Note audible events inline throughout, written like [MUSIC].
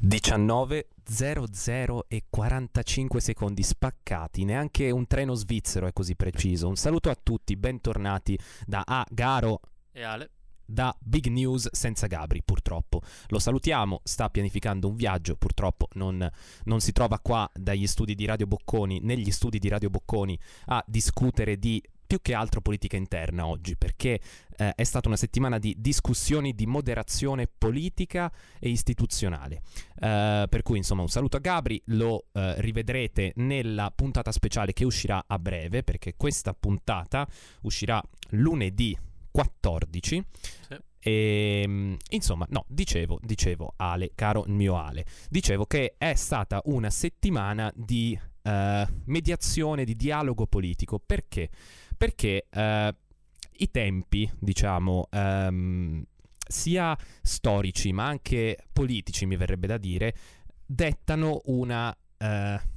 19.00 e 45 secondi spaccati, neanche un treno svizzero è così preciso. Un saluto a tutti, bentornati da A. Garo e Ale. Da Big News senza Gabri, purtroppo. Lo salutiamo, sta pianificando un viaggio, purtroppo non, non si trova qua dagli studi di Radio Bocconi, negli studi di Radio Bocconi, a discutere di più che altro politica interna oggi, perché eh, è stata una settimana di discussioni di moderazione politica e istituzionale. Uh, per cui, insomma, un saluto a Gabri, lo uh, rivedrete nella puntata speciale che uscirà a breve, perché questa puntata uscirà lunedì 14. Sì. E, ehm, insomma, no, dicevo, dicevo, Ale, caro il mio Ale, dicevo che è stata una settimana di uh, mediazione, di dialogo politico. Perché? Perché eh, i tempi, diciamo, ehm, sia storici ma anche politici, mi verrebbe da dire, dettano una... Eh,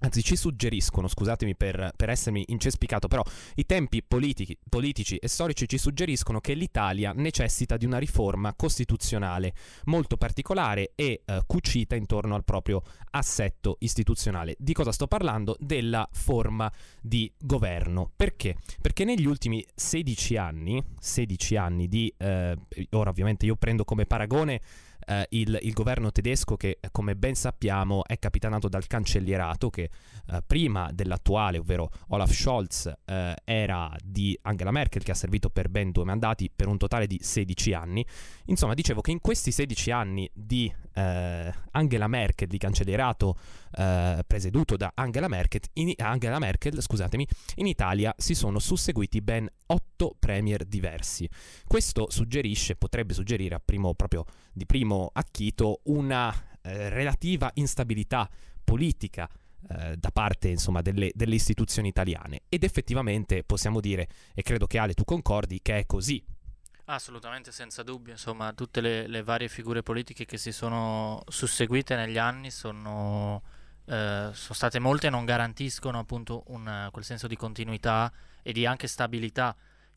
anzi ci suggeriscono, scusatemi per, per, essermi incespicato, però i tempi politici, politici, e storici ci suggeriscono che l'Italia necessita di una riforma costituzionale molto particolare e eh, cucita intorno al proprio assetto istituzionale. Di cosa sto parlando? Della forma di governo. Perché? Perché negli ultimi 16 anni, 16 anni di, eh, ora ovviamente io prendo come paragone eh, il, il, governo tedesco che come ben sappiamo è capitanato dal cancellierato che eh, prima dell'attuale, ovvero Olaf Scholz, eh, era di Angela Merkel che ha servito per ben due mandati per un totale di 16 anni. Insomma, dicevo che in questi 16 anni di eh, Angela Merkel, di cancellierato eh, presieduto da Angela Merkel, in, Angela Merkel, in Italia si sono susseguiti ben 8 premier diversi. Questo suggerisce, potrebbe suggerire primo, proprio di primo acchito, una eh, relativa instabilità politica eh, da parte insomma, delle, delle, istituzioni italiane. Ed effettivamente possiamo dire, e credo che Ale tu concordi, che è così. Assolutamente, senza dubbio, insomma, tutte le, le varie figure politiche che si sono susseguite negli anni sono, eh, sono state molte e non garantiscono appunto un, quel senso di continuità e di anche stabilità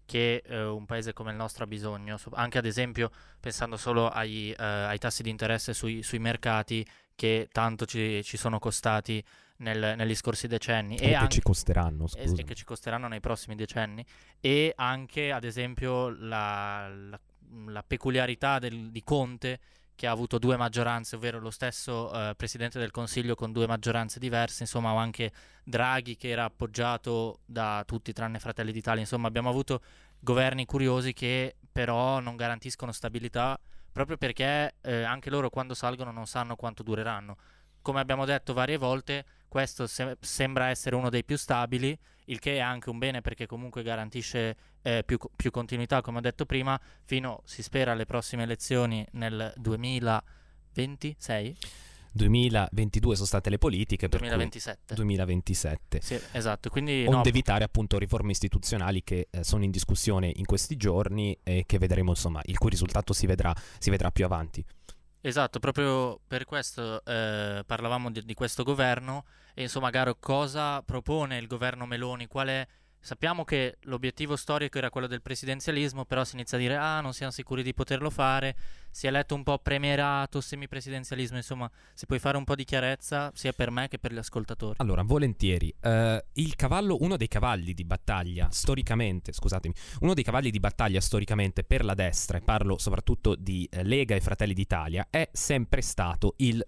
che eh, un paese come il nostro ha bisogno, anche ad esempio pensando solo ai, eh, ai tassi di interesse sui, sui mercati che tanto ci, ci sono costati nel, negli scorsi decenni. E, e anche, che ci costeranno, scusa. E che ci costeranno nei prossimi decenni. E anche, ad esempio, la, la, la peculiarità del, di Conte che ha avuto due maggioranze, ovvero lo stesso uh, Presidente del Consiglio con due maggioranze diverse, insomma, o anche Draghi che era appoggiato da tutti tranne Fratelli d'Italia, insomma, abbiamo avuto governi curiosi che però non garantiscono stabilità proprio perché eh, anche loro quando salgono non sanno quanto dureranno. Come abbiamo detto varie volte, questo se- sembra essere uno dei più stabili, il che è anche un bene perché comunque garantisce eh, più, più, continuità, come ho detto prima, fino, si spera, alle prossime elezioni nel 2026. 2022 sono state le politiche. 2027. 2027. Sì, esatto. Quindi, Onde no, evitare appunto riforme istituzionali che eh, sono in discussione in questi giorni e che vedremo, insomma, il cui risultato si vedrà, si vedrà più avanti. Esatto, proprio per questo eh, parlavamo di, di, questo governo e insomma Garo cosa propone il governo Meloni, qual è Sappiamo che l'obiettivo storico era quello del presidenzialismo, però si inizia a dire ah non siamo sicuri di poterlo fare, si è letto un po' premierato, semipresidenzialismo, insomma si puoi fare un po' di chiarezza sia per me che per gli ascoltatori. Allora, volentieri, uh, il cavallo, uno dei cavalli di battaglia storicamente, scusatemi, uno dei cavalli di battaglia storicamente per la destra, e parlo soprattutto di uh, Lega e Fratelli d'Italia, è sempre stato il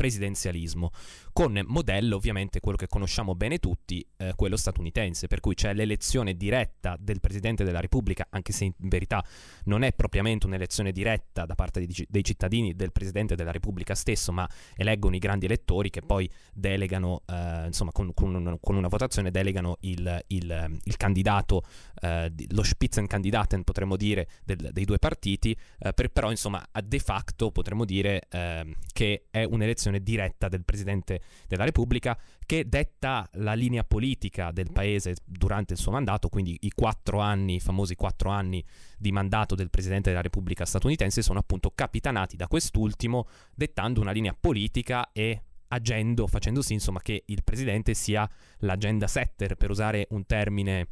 presidenzialismo, con modello ovviamente quello che conosciamo bene tutti, eh, quello statunitense, per cui c'è l'elezione diretta del Presidente della Repubblica, anche se in verità non è propriamente un'elezione diretta da parte di, dei cittadini del Presidente della Repubblica stesso, ma eleggono i grandi elettori che poi delegano, eh, insomma, con, con, con, una votazione delegano il, il, il candidato, eh, lo Spitzenkandidaten potremmo dire, del, dei due partiti, eh, per, però insomma de facto potremmo dire ehm, che è un'elezione diretta del Presidente della Repubblica che detta la linea politica del paese durante il suo mandato, quindi i quattro anni, i famosi quattro anni di mandato del Presidente della Repubblica statunitense sono appunto capitanati da quest'ultimo, dettando una linea politica e agendo, facendo sì insomma che il Presidente sia l'agenda setter, per usare un termine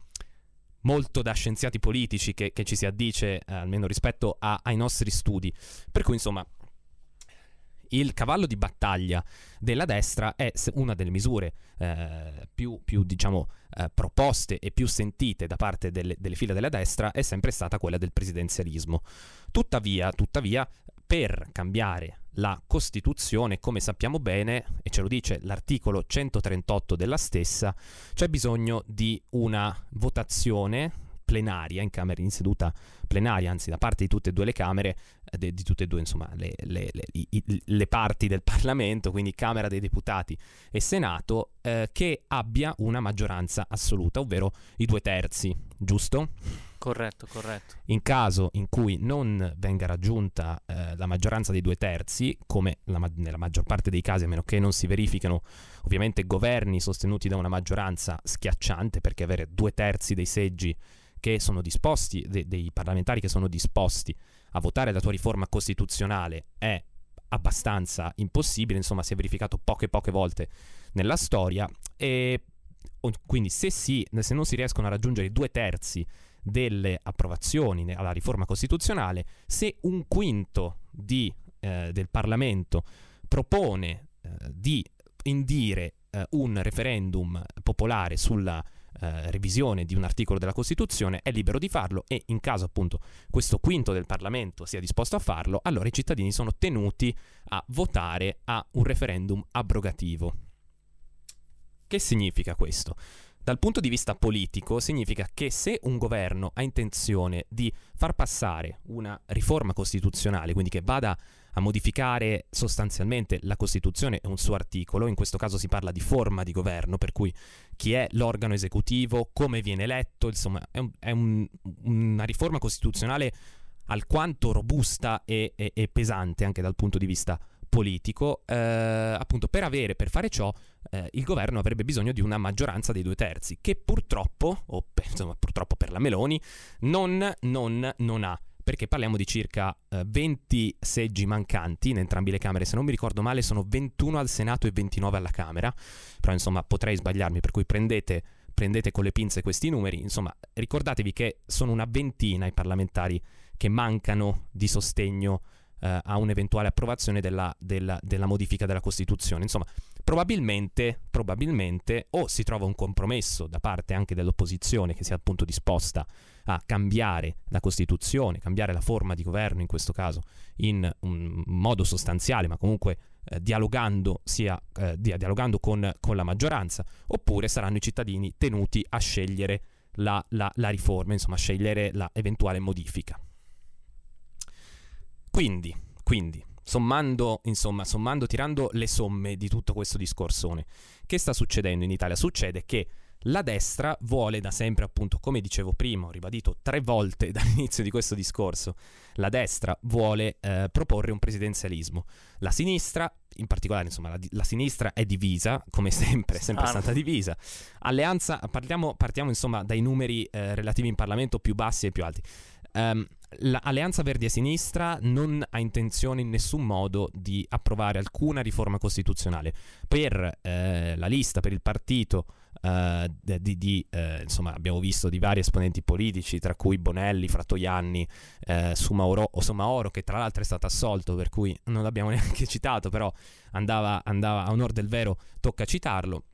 molto da scienziati politici che, che ci si addice, eh, almeno rispetto a, ai nostri studi. Per cui insomma il cavallo di battaglia della destra è una delle misure eh, più, più, diciamo, eh, proposte e più sentite da parte delle, delle file della destra è sempre stata quella del presidenzialismo. Tuttavia, tuttavia per cambiare la Costituzione, come sappiamo bene, e ce lo dice l'articolo 138 della stessa, c'è bisogno di una votazione plenaria in Camera in seduta plenaria, anzi da parte di tutte e due le Camere, eh, di, di tutte e due insomma le, le, le, i, le, parti del Parlamento, quindi Camera dei Deputati e Senato, eh, che abbia una maggioranza assoluta, ovvero i due terzi, giusto? Corretto, corretto. In caso in cui non venga raggiunta eh, la maggioranza dei due terzi, come la, nella maggior parte dei casi, a meno che non si verifichino ovviamente governi sostenuti da una maggioranza schiacciante, perché avere due terzi dei seggi che sono disposti, de- dei parlamentari che sono disposti a votare la tua riforma costituzionale è abbastanza impossibile, insomma si è verificato poche poche volte nella storia e quindi se, si, se non si riescono a raggiungere i due terzi delle approvazioni alla riforma costituzionale, se un quinto di, eh, del Parlamento propone eh, di indire eh, un referendum popolare sulla eh, revisione di un articolo della Costituzione è libero di farlo e in caso appunto questo quinto del Parlamento sia disposto a farlo, allora i cittadini sono tenuti a votare a un referendum abrogativo. Che significa questo? Dal punto di vista politico significa che se un governo ha intenzione di far passare una riforma costituzionale, quindi che vada a modificare sostanzialmente la Costituzione e un suo articolo, in questo caso si parla di forma di governo, per cui chi è l'organo esecutivo, come viene eletto, insomma è, un, è un, una riforma costituzionale alquanto robusta e, e, e, pesante anche dal punto di vista politico, eh, appunto per avere, per fare ciò, eh, il governo avrebbe bisogno di una maggioranza dei due terzi, che purtroppo, o per, insomma, purtroppo per la Meloni, non, non, non ha perché parliamo di circa eh, 20 seggi mancanti in entrambe le Camere, se non mi ricordo male sono 21 al Senato e 29 alla Camera, però insomma potrei sbagliarmi, per cui prendete, prendete con le pinze questi numeri, insomma ricordatevi che sono una ventina i parlamentari che mancano di sostegno eh, a un'eventuale approvazione della, della, della modifica della Costituzione, insomma probabilmente, probabilmente o si trova un compromesso da parte anche dell'opposizione che sia appunto disposta a cambiare la Costituzione, cambiare la forma di governo in questo caso in un modo sostanziale, ma comunque eh, dialogando, sia, eh, dialogando con, con, la maggioranza, oppure saranno i cittadini tenuti a scegliere la, la, la riforma, insomma a scegliere l'eventuale modifica. Quindi, quindi sommando, insomma, sommando, tirando le somme di tutto questo discorsone, che sta succedendo in Italia? Succede che la destra vuole da sempre, appunto, come dicevo prima, ho ribadito tre volte [LAUGHS] dall'inizio di questo discorso, la destra vuole eh, proporre un presidenzialismo. La sinistra, in particolare, insomma, la, la sinistra è divisa, come sempre, è sempre ah, stata divisa. Alleanza, parliamo, partiamo insomma dai numeri eh, relativi in Parlamento più bassi e più alti. Um, L'Alleanza Verdi a Sinistra non ha intenzione in nessun modo di approvare alcuna riforma costituzionale. Per eh, la lista, per il partito Uh, di, di uh, insomma, abbiamo visto di vari esponenti politici, tra cui Bonelli, Frattoianni, uh, Sumaoro, o Somaoro, che tra l'altro è stato assolto, per cui non l'abbiamo [LAUGHS] neanche citato, però andava, andava a onore del vero, tocca citarlo.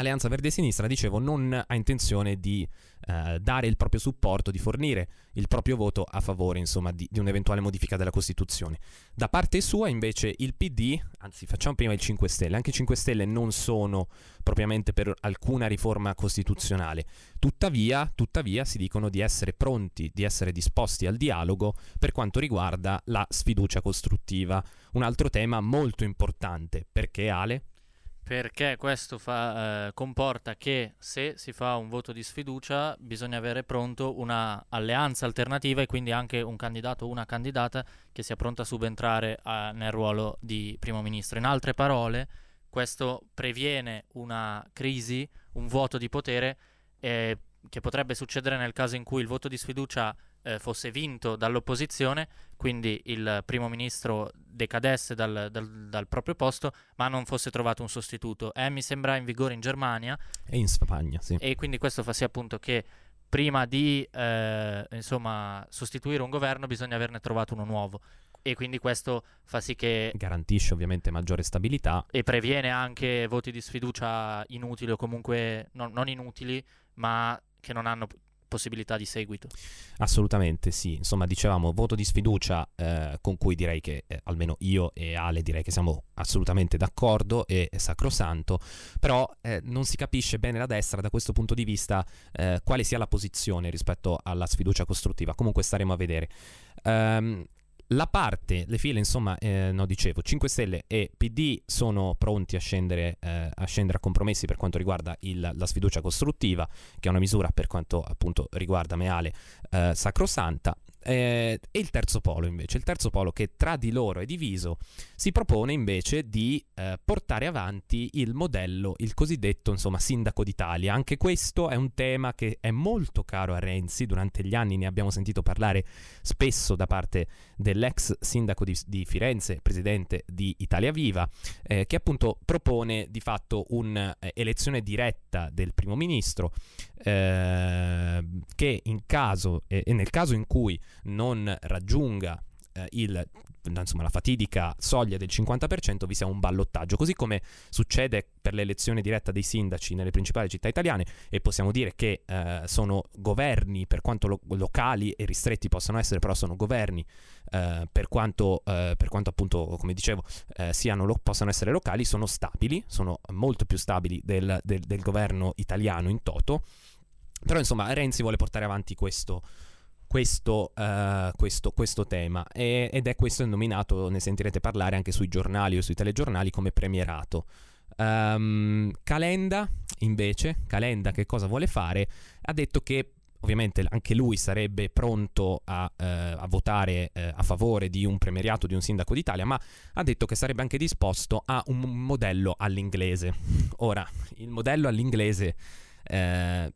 Alleanza Verde e Sinistra, dicevo, non ha intenzione di eh, dare il proprio supporto, di fornire il proprio voto a favore, insomma, di, di, un'eventuale modifica della Costituzione. Da parte sua, invece, il PD, anzi facciamo prima il 5 Stelle, anche i 5 Stelle non sono propriamente per alcuna riforma costituzionale, tuttavia, tuttavia si dicono di essere pronti, di essere disposti al dialogo per quanto riguarda la sfiducia costruttiva, un altro tema molto importante, perché Ale? Perché questo fa, eh, comporta che se si fa un voto di sfiducia bisogna avere pronto una alleanza alternativa e quindi anche un candidato o una candidata che sia pronta a subentrare a, nel ruolo di primo ministro. In altre parole, questo previene una crisi, un vuoto di potere eh, che potrebbe succedere nel caso in cui il voto di sfiducia eh, fosse vinto dall'opposizione, quindi il primo ministro decadesse dal, dal, dal, proprio posto, ma non fosse trovato un sostituto. Eh, mi sembra in vigore in Germania. E in Spagna, sì. E quindi questo fa sì appunto che prima di eh, insomma, sostituire un governo bisogna averne trovato uno nuovo. e quindi questo fa sì che garantisce ovviamente maggiore stabilità e previene anche voti di sfiducia inutili o comunque non, non inutili, ma che non hanno possibilità di seguito. Assolutamente sì, insomma dicevamo voto di sfiducia eh, con cui direi che eh, almeno io e Ale direi che siamo assolutamente d'accordo e sacrosanto, però eh, non si capisce bene la destra da questo punto di vista eh, quale sia la posizione rispetto alla sfiducia costruttiva, comunque staremo a vedere. Um, la parte, le file, insomma, eh, no, dicevo, 5 Stelle e PD sono pronti a scendere, eh, a, scendere a compromessi per quanto riguarda il, la sfiducia costruttiva, che è una misura per quanto appunto riguarda Meale eh, sacrosanta. Eh, e il terzo polo invece, il terzo polo che tra di loro è diviso, si propone invece di eh, portare avanti il modello, il cosiddetto insomma sindaco d'Italia. Anche questo è un tema che è molto caro a Renzi, durante gli anni ne abbiamo sentito parlare spesso da parte dell'ex sindaco di, di Firenze, presidente di Italia Viva, eh, che appunto propone di fatto un'elezione eh, diretta del primo ministro eh, che in caso e nel caso in cui non raggiunga eh, il insomma, la fatidica soglia del 50% vi sia un ballottaggio, così come succede per l'elezione diretta dei sindaci nelle principali città italiane e possiamo dire che eh, sono governi per quanto lo- locali e ristretti possano essere, però sono governi eh, per, quanto, eh, per, quanto, appunto, come dicevo, eh, siano lo- possano essere locali, sono stabili, sono molto più stabili del, del, del governo italiano in toto, però insomma Renzi vuole portare avanti questo questo, uh, questo, questo tema e, ed è questo nominato, ne sentirete parlare anche sui giornali o sui telegiornali come premierato. Um, Calenda invece, Calenda che cosa vuole fare? Ha detto che ovviamente anche lui sarebbe pronto a, uh, a votare uh, a favore di un premierato di un sindaco d'Italia, ma ha detto che sarebbe anche disposto a un modello all'inglese. Ora, il modello all'inglese eh,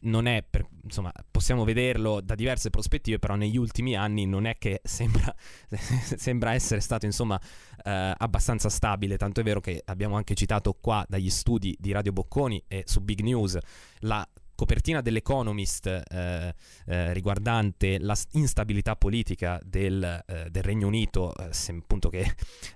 non è, per, insomma, possiamo vederlo da diverse prospettive, però negli ultimi anni non è che sembra, [LAUGHS] sembra essere stato, insomma, eh, abbastanza stabile, tanto è vero che abbiamo anche citato qua dagli studi di Radio Bocconi e su Big News la copertina dell'Economist eh, eh, riguardante la instabilità politica del, eh, del Regno Unito, eh, appunto che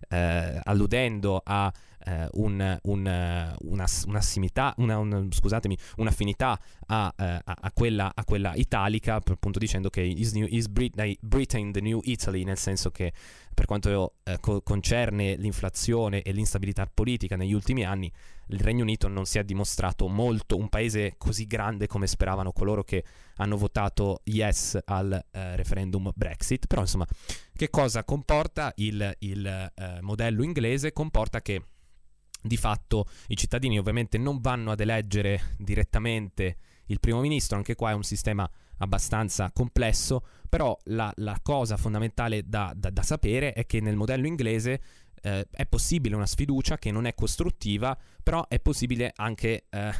eh, alludendo a eh, un, un, una, un'assimità, una, un, scusatemi, un'affinità a, a, a, quella, a, quella, italica, appunto dicendo che is, new, is Britain the new Italy, nel senso che per quanto eh, co- concerne l'inflazione e l'instabilità politica negli ultimi anni, il Regno Unito non si è dimostrato molto un paese così grande come speravano coloro che hanno votato yes al eh, referendum Brexit. Però insomma, che cosa comporta il, il eh, modello inglese? Comporta che di fatto i cittadini ovviamente non vanno ad eleggere direttamente il primo ministro, anche qua è un sistema abbastanza complesso, però la, la cosa fondamentale da, da, da, sapere è che nel modello inglese eh, è possibile una sfiducia che non è costruttiva, però è possibile anche, eh,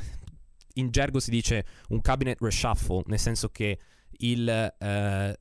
in gergo si dice un cabinet reshuffle, nel senso che il, eh,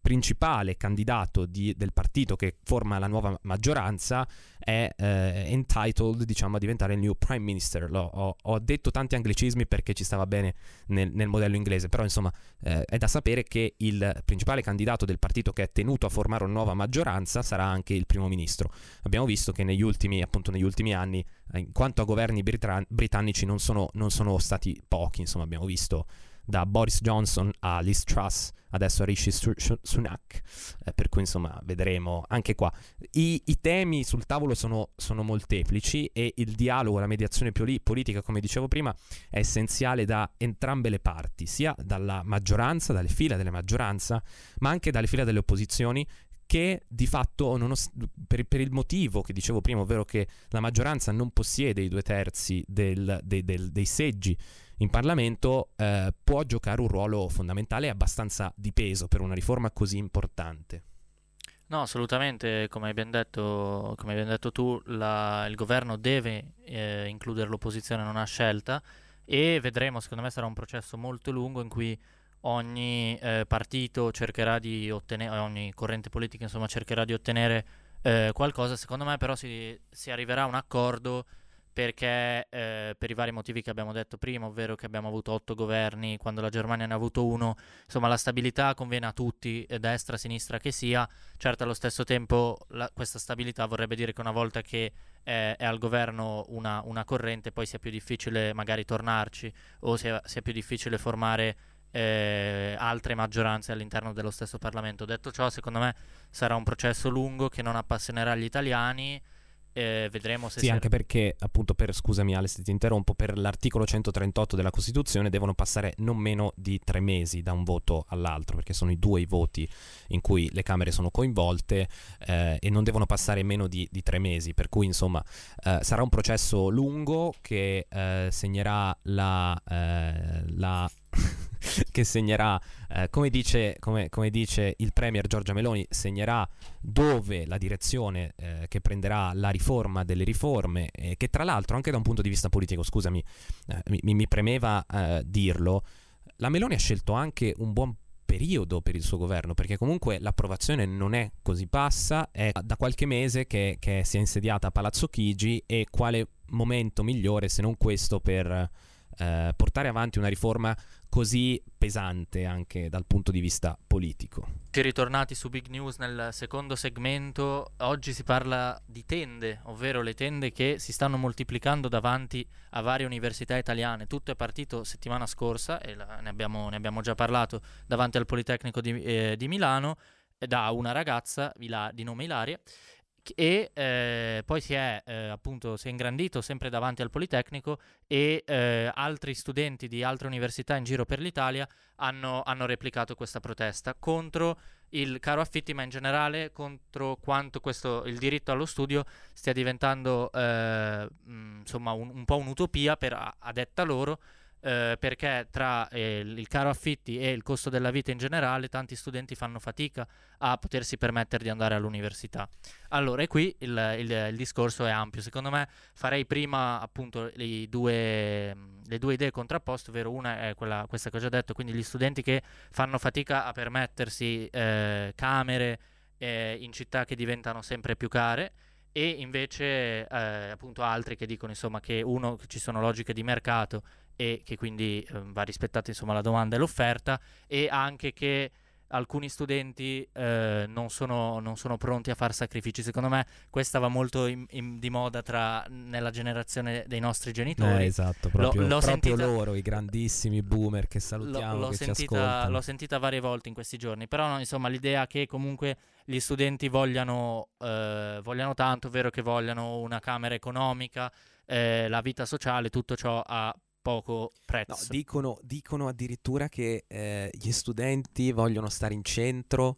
principale candidato di, del partito che forma la nuova maggioranza è eh, entitled diciamo, a diventare il new prime minister. Lo, ho, ho, detto tanti anglicismi perché ci stava bene nel, nel modello inglese, però insomma eh, è da sapere che il principale candidato del partito che è tenuto a formare una nuova maggioranza sarà anche il primo ministro. Abbiamo visto che negli ultimi, appunto, negli ultimi anni, eh, in quanto a governi britann- britannici, non sono, non sono stati pochi, insomma abbiamo visto da Boris Johnson a Liz Truss, adesso a Rishi Sunak, eh, per cui insomma vedremo anche qua. I, i temi sul tavolo sono, sono, molteplici e il dialogo, la mediazione poli- politica, come dicevo prima, è essenziale da entrambe le parti, sia dalla maggioranza, dalle fila della maggioranza, ma anche dalle fila delle opposizioni che di fatto, per, per, il motivo che dicevo prima, ovvero che la maggioranza non possiede i due terzi del, del, del, dei seggi in Parlamento eh, può giocare un ruolo fondamentale e abbastanza di peso per una riforma così importante. No, assolutamente, come hai ben detto, hai ben detto tu, la, il governo deve eh, includere l'opposizione, non ha scelta e vedremo, secondo me sarà un processo molto lungo in cui ogni eh, partito cercherà di ottenere, ogni corrente politica insomma cercherà di ottenere eh, qualcosa, secondo me però si, si arriverà a un accordo perché eh, per i vari motivi che abbiamo detto prima, ovvero che abbiamo avuto otto governi quando la Germania ne ha avuto uno, insomma la stabilità conviene a tutti, eh, destra, sinistra che sia, certo allo stesso tempo la, questa stabilità vorrebbe dire che una volta che è, è al governo una, una, corrente poi sia più difficile magari tornarci o sia, sia più difficile formare eh, altre maggioranze all'interno dello stesso Parlamento. Detto ciò, secondo me sarà un processo lungo che non appassionerà gli italiani eh, vedremo se sì, anche perché appunto per scusami Ale se ti interrompo per l'articolo 138 della Costituzione devono passare non meno di tre mesi da un voto all'altro perché sono i due i voti in cui le Camere sono coinvolte eh, e non devono passare meno di, di, tre mesi. Per cui insomma eh, sarà un processo lungo che eh, segnerà la, eh, la [LAUGHS] che segnerà, eh, come, dice, come, come, dice, il Premier Giorgia Meloni, segnerà dove la direzione eh, che prenderà la riforma delle riforme, eh, che tra l'altro anche da un punto di vista politico, scusami, eh, mi, mi, premeva eh, dirlo, la Meloni ha scelto anche un buon periodo per il suo governo, perché comunque l'approvazione non è così bassa, è da qualche mese che, che si è insediata a Palazzo Chigi e quale momento migliore se non questo per eh, portare avanti una riforma così pesante anche dal punto di vista politico. Ci ritornati su Big News nel secondo segmento, oggi si parla di tende, ovvero le tende che si stanno moltiplicando davanti a varie università italiane. Tutto è partito settimana scorsa, e la, ne, abbiamo, ne, abbiamo, già parlato, davanti al Politecnico di, eh, di Milano, da una ragazza di nome Ilaria e eh, poi si è eh, appunto si è ingrandito sempre davanti al Politecnico e eh, altri studenti di altre università in giro per l'Italia hanno, hanno, replicato questa protesta contro il caro affitti ma in generale contro quanto questo, il diritto allo studio stia diventando eh, mh, insomma un, un po' un'utopia per, a, a detta loro eh, perché tra eh, il caro affitti e il costo della vita in generale tanti studenti fanno fatica a potersi permettere di andare all'università. Allora, e qui il, il, il discorso è ampio. Secondo me farei prima appunto due, le due idee contrapposte, ovvero una è quella, questa che ho già detto, quindi gli studenti che fanno fatica a permettersi eh, camere eh, in città che diventano sempre più care e invece eh, appunto altri che dicono insomma che uno ci sono logiche di mercato e che quindi eh, va rispettata insomma la domanda e l'offerta e anche che alcuni studenti eh, non, sono, non, sono, pronti a fare sacrifici. Secondo me questa va molto in, in, di moda tra, nella generazione dei nostri genitori. Eh, esatto, proprio, l'ho, l'ho proprio sentita, loro, i grandissimi boomer che salutiamo, l'ho, l'ho sentita, l'ho sentita varie volte in questi giorni, però no, insomma l'idea che comunque gli studenti vogliano, eh, vogliano tanto, ovvero che vogliano una camera economica, eh, la vita sociale, tutto ciò ha poco prezzo. No, dicono, dicono, addirittura che eh, gli studenti vogliono stare in centro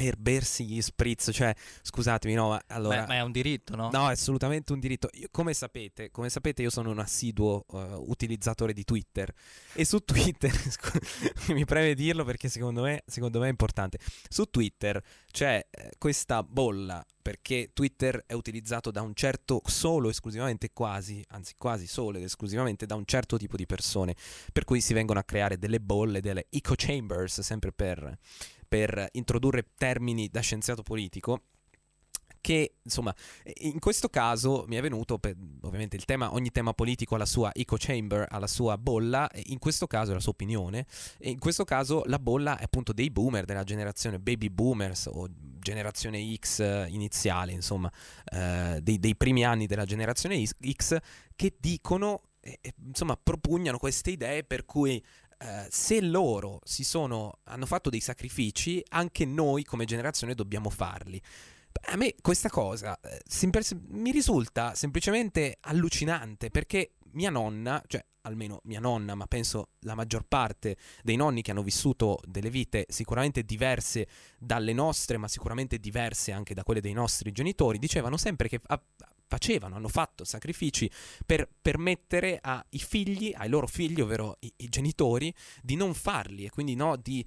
per bersi gli spritz, cioè scusatemi, no, ma allora... Beh, ma è un diritto, no? No, è assolutamente un diritto. Io, come, sapete, come sapete, io sono un assiduo uh, utilizzatore di Twitter e su Twitter, [LAUGHS] [LAUGHS] mi preme dirlo perché secondo me, secondo me è importante, su Twitter c'è eh, questa bolla perché Twitter è utilizzato da un certo, solo esclusivamente quasi, anzi quasi solo ed esclusivamente da un certo tipo di persone, per cui si vengono a creare delle bolle, delle echo chambers, sempre per per introdurre termini da scienziato politico che insomma in questo caso mi è venuto per, ovviamente il tema ogni tema politico ha la sua echo chamber ha la sua bolla in questo caso è la sua opinione e in questo caso la bolla è appunto dei boomer della generazione baby boomers o generazione X iniziale insomma eh, dei, dei, primi anni della generazione X che dicono eh, insomma propugnano queste idee per cui eh, se loro sono, hanno fatto dei sacrifici, anche noi come generazione dobbiamo farli. A me questa cosa eh, mi risulta semplicemente allucinante perché mia nonna, cioè almeno mia nonna, ma penso la maggior parte dei nonni che hanno vissuto delle vite sicuramente diverse dalle nostre, ma sicuramente diverse anche da quelle dei nostri genitori, dicevano sempre che a- facevano, hanno fatto sacrifici per permettere ai figli, ai loro figli, ovvero i, i genitori, di non farli e quindi no, di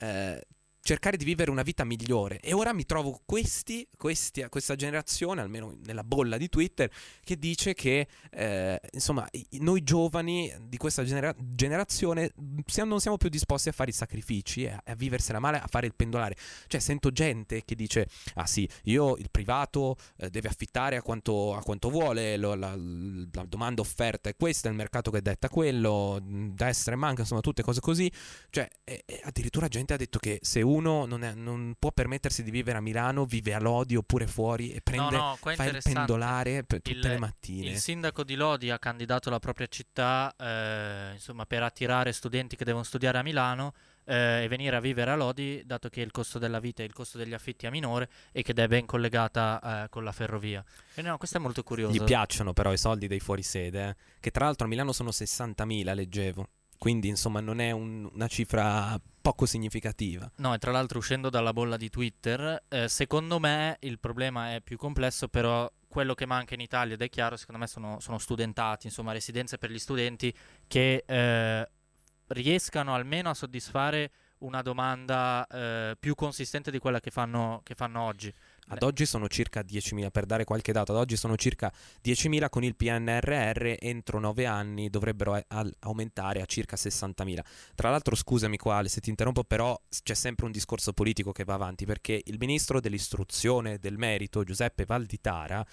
eh, cercare di vivere una vita migliore. E ora mi trovo questi, questi questa generazione, almeno nella bolla di Twitter, che dice che eh, insomma noi giovani di questa genera- generazione siamo, non siamo più disposti a fare i sacrifici, a, a viversela male, a fare il pendolare. Cioè sento gente che dice, ah sì, io il privato eh, deve affittare a quanto, a quanto vuole, lo, la, la, domanda offerta è questa, il mercato che detta quello, destra e manca, insomma tutte cose così. Cioè eh, addirittura gente ha detto che se uno non, è, non, può permettersi di vivere a Milano, vive a Lodi oppure fuori e prende, no, no, fa il pendolare per tutte il, le mattine. Il sindaco di Lodi ha candidato la propria città eh, insomma, per attirare studenti che devono studiare a Milano eh, e venire a vivere a Lodi, dato che il costo della vita e il costo degli affitti è minore e che è ben collegata eh, con la ferrovia. E no, questo è molto curioso. Gli piacciono però i soldi dei fuorisede, eh, che tra l'altro a Milano sono 60.000, leggevo. Quindi insomma non è un, una cifra poco significativa. No, e tra l'altro uscendo dalla bolla di Twitter, eh, secondo me il problema è più complesso, però quello che manca in Italia, ed è chiaro, secondo me sono, sono studentati, insomma residenze per gli studenti che eh, riescano almeno a soddisfare una domanda eh, più consistente di quella che fanno, che fanno oggi. Ad oggi sono circa 10.000, per dare qualche dato, ad oggi sono circa 10.000 con il PNRR, entro 9 anni dovrebbero al- aumentare a circa 60.000. Tra l'altro scusami quale se ti interrompo, però c'è sempre un discorso politico che va avanti, perché il ministro dell'istruzione del merito, Giuseppe Valditara,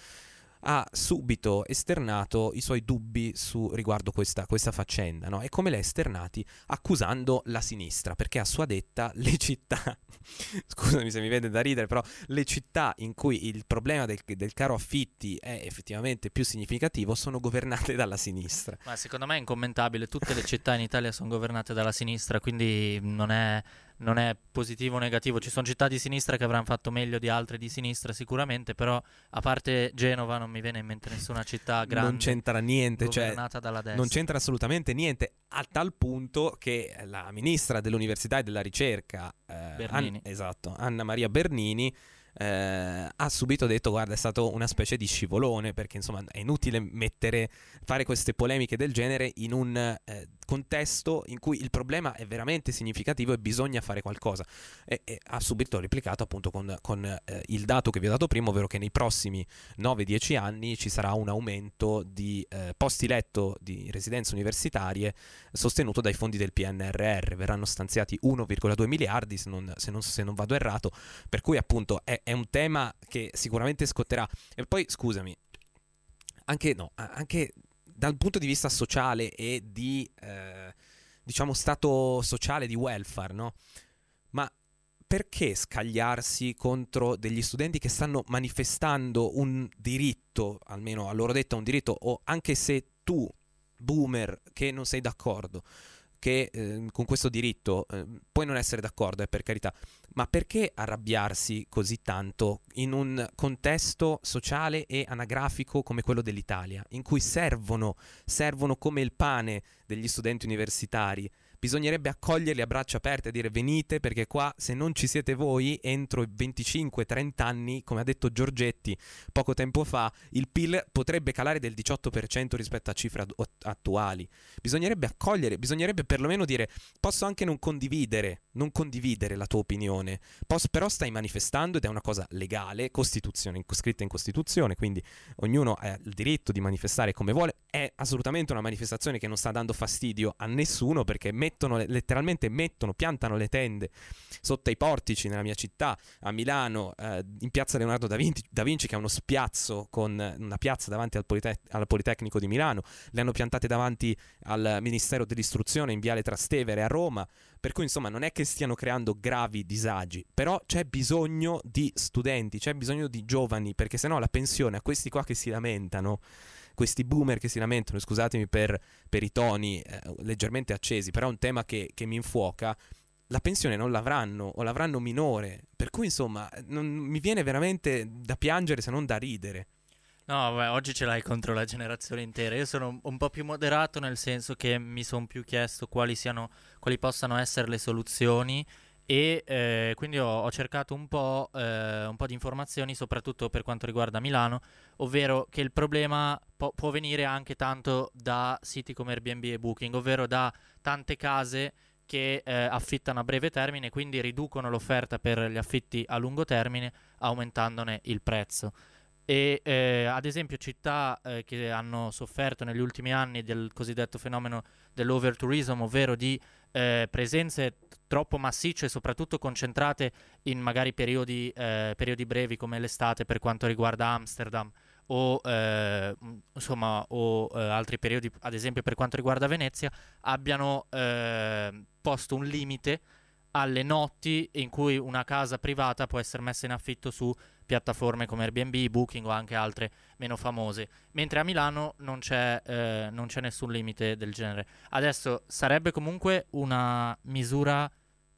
ha subito esternato i suoi dubbi su, riguardo questa, questa faccenda no? e come li ha esternati accusando la sinistra perché a sua detta le città [LAUGHS] scusami se mi vede da ridere però le città in cui il problema del, del caro affitti è effettivamente più significativo sono governate dalla sinistra ma secondo me è incommentabile tutte le città in Italia sono governate dalla sinistra quindi non è non è positivo o negativo. Ci sono città di sinistra che avranno fatto meglio di altre di sinistra sicuramente, però a parte Genova non mi viene in mente nessuna città grande. Non c'entra niente, cioè dalla destra. non c'entra assolutamente niente, a tal punto che la ministra dell'università e della ricerca, eh, An- esatto, Anna Maria Bernini, eh, ha subito detto guarda è stato una specie di scivolone perché insomma è inutile mettere, fare queste polemiche del genere in un eh, contesto in cui il problema è veramente significativo e bisogna fare qualcosa. E, e ha subito replicato appunto con, con eh, il dato che vi ho dato prima ovvero che nei prossimi 9-10 anni ci sarà un aumento di eh, posti letto di residenze universitarie sostenuto dai fondi del PNRR verranno stanziati 1,2 miliardi se non, se non, se non vado errato. Per cui appunto è, è un tema che sicuramente scotterà. E poi scusami, anche, no, anche dal punto di vista sociale e di eh, diciamo stato sociale di welfare, no? Ma perché scagliarsi contro degli studenti che stanno manifestando un diritto, almeno a loro detta un diritto, o anche se tu, boomer, che non sei d'accordo, che eh, con questo diritto eh, puoi non essere d'accordo, eh, per carità, ma perché arrabbiarsi così tanto in un contesto sociale e anagrafico come quello dell'Italia, in cui servono, servono come il pane degli studenti universitari bisognerebbe accoglierli a braccia aperte e dire venite perché qua se non ci siete voi entro i 25-30 anni, come ha detto Giorgetti poco tempo fa, il PIL potrebbe calare del 18% rispetto a cifre ad- attuali. Bisognerebbe accogliere, bisognerebbe perlomeno dire posso anche non condividere, non condividere la tua opinione, posso, però stai manifestando ed è una cosa legale, scritta in Costituzione, quindi ognuno ha il diritto di manifestare come vuole, è assolutamente una manifestazione che non sta dando fastidio a nessuno perché mette mettono, letteralmente mettono, piantano le tende sotto i portici nella mia città, a Milano, eh, in piazza Leonardo da Vinci, da Vinci, che è uno spiazzo con una piazza davanti al, Polite- al, Politecnico di Milano, le hanno piantate davanti al Ministero dell'Istruzione in Viale Trastevere a Roma, per cui insomma non è che stiano creando gravi disagi, però c'è bisogno di studenti, c'è bisogno di giovani, perché sennò la pensione a questi qua che si lamentano questi boomer che si lamentano, scusatemi per, per i toni eh, leggermente accesi, però è un tema che, che mi infuoca, la pensione non l'avranno o l'avranno minore. Per cui, insomma, non, mi viene veramente da piangere se non da ridere. No, beh, oggi ce l'hai contro la generazione intera. Io sono un po' più moderato nel senso che mi sono più chiesto quali, siano, quali possano essere le soluzioni e eh, quindi ho, ho, cercato un po', eh, un po', di informazioni soprattutto per quanto riguarda Milano, ovvero che il problema po- può venire anche tanto da siti come Airbnb e Booking, ovvero da tante case che eh, affittano a breve termine, quindi riducono l'offerta per gli affitti a lungo termine, aumentandone il prezzo. E eh, ad esempio città eh, che hanno sofferto negli ultimi anni del cosiddetto fenomeno dell'overtourism, ovvero di eh, presenze troppo massicce, soprattutto concentrate in magari periodi, eh, periodi brevi come l'estate per quanto riguarda Amsterdam o, eh, insomma, o eh, altri periodi, ad esempio per quanto riguarda Venezia, abbiano eh, posto un limite alle notti in cui una casa privata può essere messa in affitto su piattaforme come Airbnb, Booking o anche altre meno famose, mentre a Milano non c'è, eh, non c'è nessun limite del genere. Adesso sarebbe comunque una misura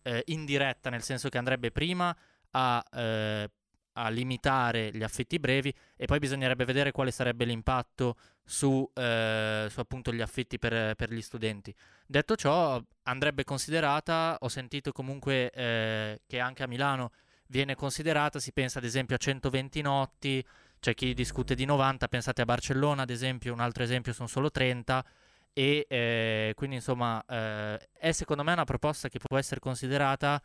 eh, indiretta, nel senso che andrebbe prima a eh, a limitare gli affitti brevi e poi bisognerebbe vedere quale sarebbe l'impatto su, eh, su appunto gli affitti per, per, gli studenti. Detto ciò, andrebbe considerata, ho sentito comunque eh, che anche a Milano viene considerata, si pensa ad esempio a 120 notti, c'è chi discute di 90, pensate a Barcellona ad esempio, un altro esempio sono solo 30 e eh, quindi insomma eh, è secondo me una proposta che può essere considerata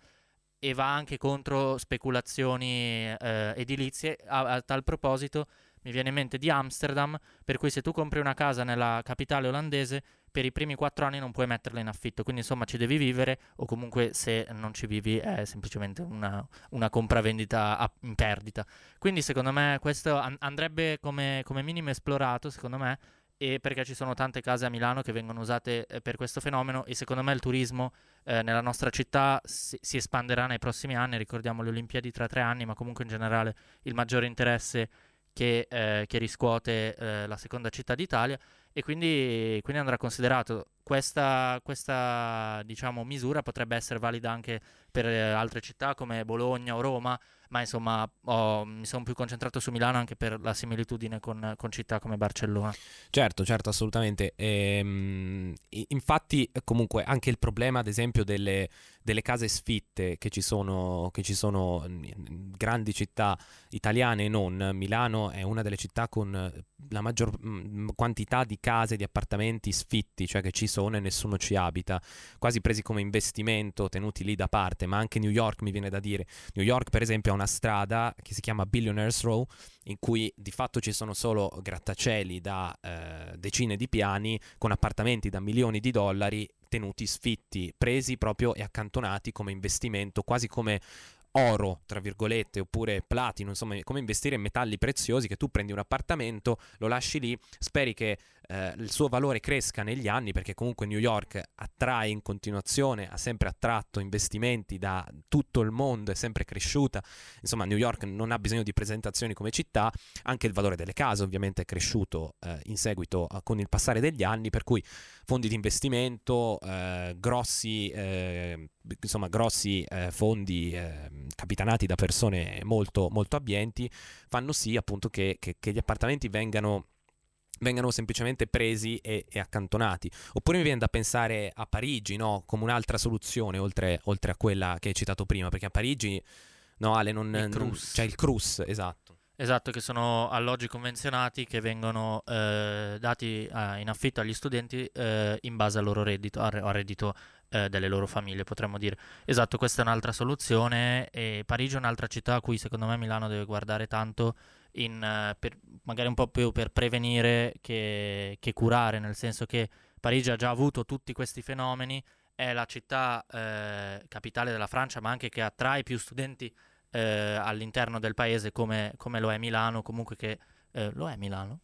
e va anche contro speculazioni eh, edilizie. A, a, tal proposito mi viene in mente di Amsterdam, per cui se tu compri una casa nella capitale olandese, per i primi quattro anni non puoi metterla in affitto, quindi insomma ci devi vivere o comunque se non ci vivi è semplicemente una, una compravendita a, in perdita. Quindi secondo me questo an- andrebbe come, come minimo esplorato, secondo me, e perché ci sono tante case a Milano che vengono usate eh, per questo fenomeno e secondo me il turismo eh, nella nostra città si, si, espanderà nei prossimi anni, ricordiamo le Olimpiadi tra tre anni, ma comunque in generale il maggiore interesse che, eh, che riscuote eh, la seconda città d'Italia e quindi, quindi andrà considerato. Questa, questa diciamo, misura potrebbe essere valida anche per eh, altre città come Bologna o Roma, ma insomma ho, mi sono più concentrato su Milano anche per la similitudine con, con città come Barcellona. Certo, certo, assolutamente. Ehm, infatti comunque anche il problema ad esempio delle, delle case sfitte che ci sono, che ci sono in grandi città italiane e non, Milano è una delle città con la maggior mh, quantità di case, di appartamenti sfitti, cioè che ci sono e nessuno ci abita, quasi presi come investimento, tenuti lì da parte, ma anche New York mi viene da dire. New York per esempio ha una strada che si chiama Billionaires Row, in cui di fatto ci sono solo grattacieli da eh, decine di piani, con appartamenti da milioni di dollari tenuti sfitti, presi proprio e accantonati come investimento, quasi come oro, tra virgolette, oppure platino, insomma, come investire in metalli preziosi che tu prendi un appartamento, lo lasci lì, speri che eh, il suo valore cresca negli anni perché comunque New York attrae in continuazione, ha sempre attratto investimenti da tutto il mondo, è sempre cresciuta, insomma New York non ha bisogno di presentazioni come città, anche il valore delle case ovviamente è cresciuto eh, in seguito a, con il passare degli anni, per cui fondi di investimento, eh, grossi, eh, insomma, grossi eh, fondi capitanati da persone molto, molto abbienti fanno sì appunto che, che, che gli appartamenti vengano vengano semplicemente presi e, e, accantonati. Oppure mi viene da pensare a Parigi, no? Come un'altra soluzione, oltre, oltre, a quella che hai citato prima, perché a Parigi, no Ale, non, il non c'è il crus, esatto. Esatto, che sono alloggi convenzionati che vengono eh, dati eh, in affitto agli studenti eh, in base al loro reddito, al, al reddito eh, delle loro famiglie, potremmo dire. Esatto, questa è un'altra soluzione e Parigi è un'altra città a cui secondo me Milano deve guardare tanto in, uh, per, magari un po' più per prevenire che, che, curare, nel senso che Parigi ha già avuto tutti questi fenomeni, è la città eh, capitale della Francia, ma anche che attrae più studenti eh, all'interno del paese come, come, lo è Milano, comunque che eh, lo è Milano.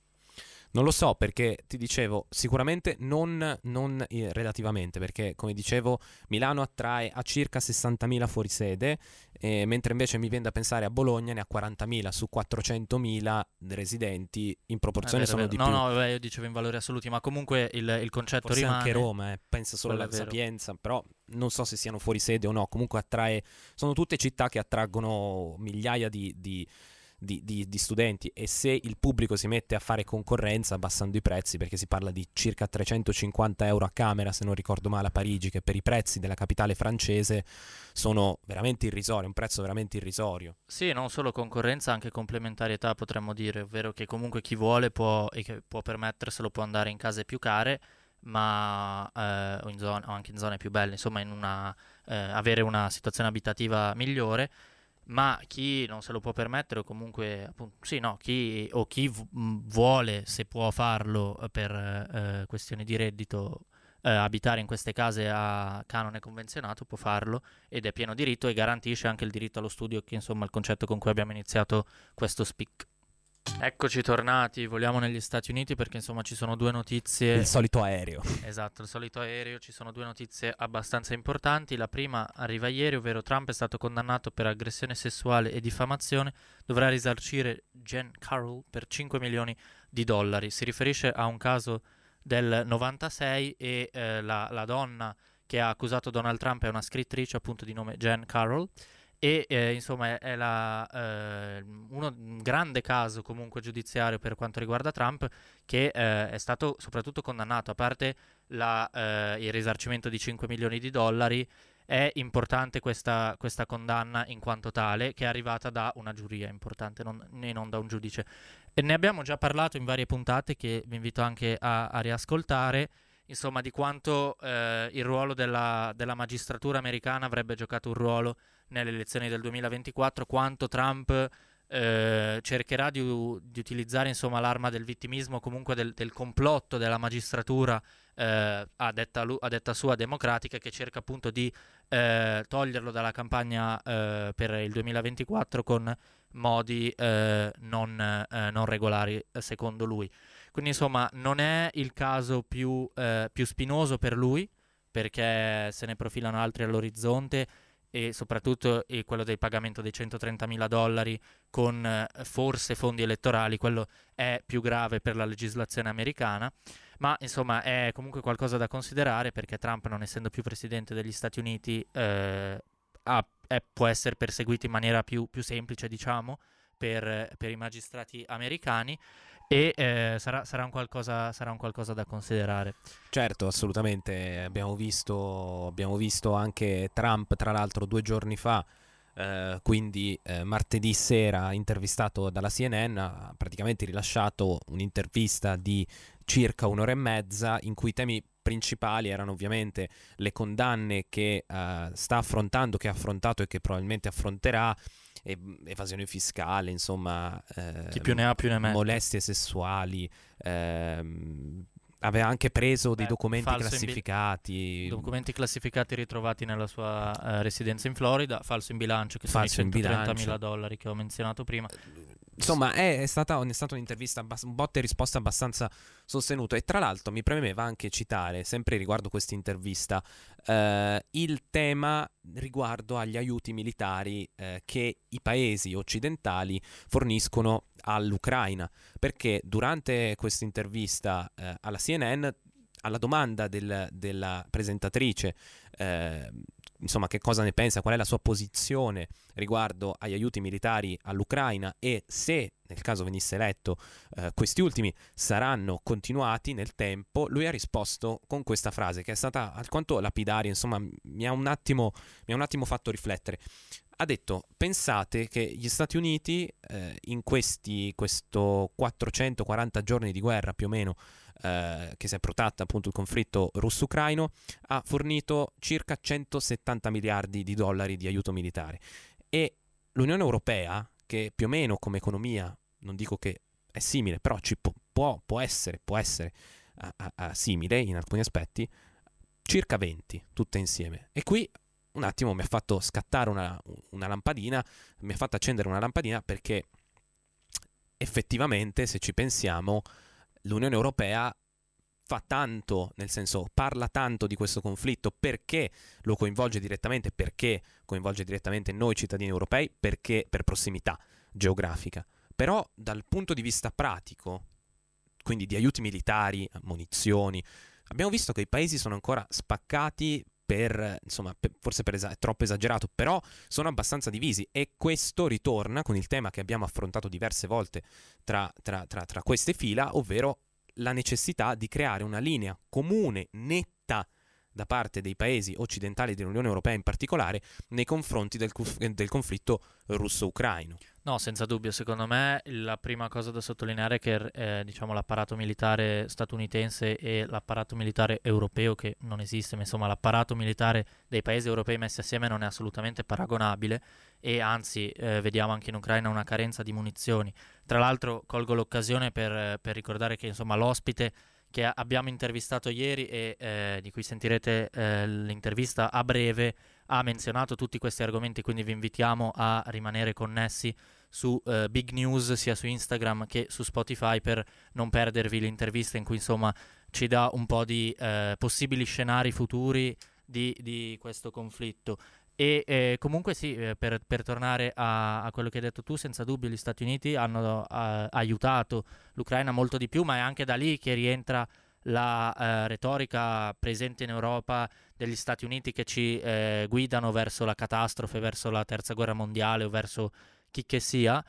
Non lo so perché ti dicevo, sicuramente non, non eh, relativamente, perché come dicevo Milano attrae a circa 60.000 fuorisede, eh, mentre invece mi viene da pensare a Bologna ne ha 40.000 su 400.000 residenti, in proporzione vero, sono di no, più. No, no, io dicevo in valori assoluti, ma comunque il, il concetto Forse rimane. anche Roma, eh, pensa solo alla Sapienza, però non so se siano fuori sede o no, comunque attrae, sono tutte città che attraggono migliaia di, di di, di, di, studenti e se il pubblico si mette a fare concorrenza abbassando i prezzi, perché si parla di circa 350 euro a camera, se non ricordo male, a Parigi, che per i prezzi della capitale francese sono veramente irrisori, un prezzo veramente irrisorio. Sì, non solo concorrenza, anche complementarietà potremmo dire, ovvero che comunque chi vuole può e che può permetterselo può andare in case più care ma eh, o, zone, o anche in zone più belle, insomma, in una, eh, avere una situazione abitativa migliore. Ma chi non se lo può permettere, o comunque, appunto, sì, no, chi, o chi v- vuole, se può farlo per eh, questioni di reddito, eh, abitare in queste case a canone convenzionato, può farlo ed è pieno diritto e garantisce anche il diritto allo studio, che insomma è il concetto con cui abbiamo iniziato questo speak. Eccoci tornati, voliamo negli Stati Uniti perché insomma ci sono due notizie. Il solito aereo. Esatto, il solito aereo, ci sono due notizie abbastanza importanti. La prima arriva ieri, ovvero Trump è stato condannato per aggressione sessuale e diffamazione, dovrà risarcire Jen Carroll per 5 milioni di dollari. Si riferisce a un caso del 96 e eh, la, la donna che ha accusato Donald Trump è una scrittrice appunto di nome Jen Carroll e eh, insomma è, la, eh, uno, un grande caso comunque giudiziario per quanto riguarda Trump che eh, è stato soprattutto condannato. A parte la, eh, il risarcimento di 5 milioni di dollari è importante questa, questa, condanna in quanto tale che è arrivata da una giuria importante non, e non da un giudice. E ne abbiamo già parlato in varie puntate che vi invito anche a, a riascoltare insomma di quanto eh, il ruolo della, della magistratura americana avrebbe giocato un ruolo nelle elezioni del 2024, quanto Trump eh, cercherà di, di, utilizzare insomma, l'arma del vittimismo, comunque del, del complotto della magistratura eh, a, detta, a, detta, sua democratica, che cerca appunto di eh, toglierlo dalla campagna eh, per il 2024 con modi eh, non, non, regolari, secondo lui. Quindi insomma non è il caso più, più spinoso per lui, perché se ne profilano altri all'orizzonte e soprattutto e quello del pagamento dei 130 mila dollari con eh, forse fondi elettorali, quello è più grave per la legislazione americana, ma insomma è comunque qualcosa da considerare perché Trump non essendo più presidente degli Stati Uniti eh, ha, è, può essere perseguito in maniera più, più semplice, diciamo, per, per i magistrati americani e eh, sarà, sarà, un qualcosa, sarà, un qualcosa, da considerare. Certo, assolutamente. Abbiamo visto, abbiamo visto anche Trump, tra l'altro, due giorni fa. Eh, quindi eh, martedì sera intervistato dalla CNN ha praticamente rilasciato un'intervista di circa un'ora e mezza in cui i temi principali erano ovviamente le condanne che uh, sta affrontando, che ha affrontato e che probabilmente affronterà evasione fiscale, insomma, eh, chi più ne ha più ne mette. molestie sessuali, ehm, aveva anche preso dei documenti classificati. Bil- documenti classificati ritrovati nella sua uh, residenza in Florida, falso in bilancio, che falso sono i 130 mila dollari che ho menzionato prima. Insomma, è, è, stata, è stata, un'intervista, un botta e risposta abbastanza sostenuto. E tra l'altro mi premeva anche citare, sempre riguardo questa intervista, eh, il tema riguardo agli aiuti militari eh, che i paesi occidentali forniscono all'Ucraina. Perché durante questa intervista eh, alla CNN, alla domanda del, della presentatrice, eh, insomma, che cosa ne pensa, qual è la sua posizione riguardo agli aiuti militari all'Ucraina e se nel caso venisse eletto eh, questi ultimi saranno continuati nel tempo, lui ha risposto con questa frase che è stata alquanto lapidaria, insomma, mi ha un attimo, mi ha un attimo fatto riflettere. Ha detto, pensate che gli Stati Uniti eh, in questi 440 giorni di guerra più o meno eh, che si è protratta appunto il conflitto russo-ucraino, ha fornito circa 170 miliardi di dollari di aiuto militare. E l'Unione Europea, che più o meno come economia, non dico che è simile, però ci può, può, può essere, può essere a, a, a simile in alcuni aspetti, circa 20 tutte insieme. E qui un attimo mi ha fatto scattare una, una lampadina, mi ha fatto accendere una lampadina perché effettivamente, se ci pensiamo, l'Unione Europea fa tanto, nel senso parla tanto di questo conflitto perché lo coinvolge direttamente, perché coinvolge direttamente noi cittadini europei, perché per prossimità geografica. Però dal punto di vista pratico, quindi di aiuti militari, munizioni, abbiamo visto che i paesi sono ancora spaccati per, insomma, per, forse per es- troppo esagerato, però sono abbastanza divisi. E questo ritorna con il tema che abbiamo affrontato diverse volte tra, tra, tra, tra queste fila, ovvero la necessità di creare una linea comune, netta da parte dei paesi occidentali dell'Unione Europea in particolare nei confronti del, del conflitto russo-ucraino. No, senza dubbio, secondo me la prima cosa da sottolineare è che eh, diciamo, l'apparato militare statunitense e l'apparato militare europeo, che non esiste, ma insomma l'apparato militare dei paesi europei messi assieme non è assolutamente paragonabile e anzi eh, vediamo anche in Ucraina una carenza di munizioni. Tra l'altro colgo l'occasione per, per ricordare che insomma, l'ospite che abbiamo intervistato ieri e eh, di cui sentirete eh, l'intervista a breve ha menzionato tutti questi argomenti, quindi vi invitiamo a rimanere connessi su uh, Big News sia su Instagram che su Spotify per non perdervi l'intervista in cui insomma ci dà un po' di uh, possibili scenari futuri di, di questo conflitto. E eh, comunque sì, eh, per, per, tornare a, a, quello che hai detto tu, senza dubbio gli Stati Uniti hanno uh, aiutato l'Ucraina molto di più, ma è anche da lì che rientra la uh, retorica presente in Europa degli Stati Uniti che ci uh, guidano verso la catastrofe, verso la terza guerra mondiale o verso chi che sia,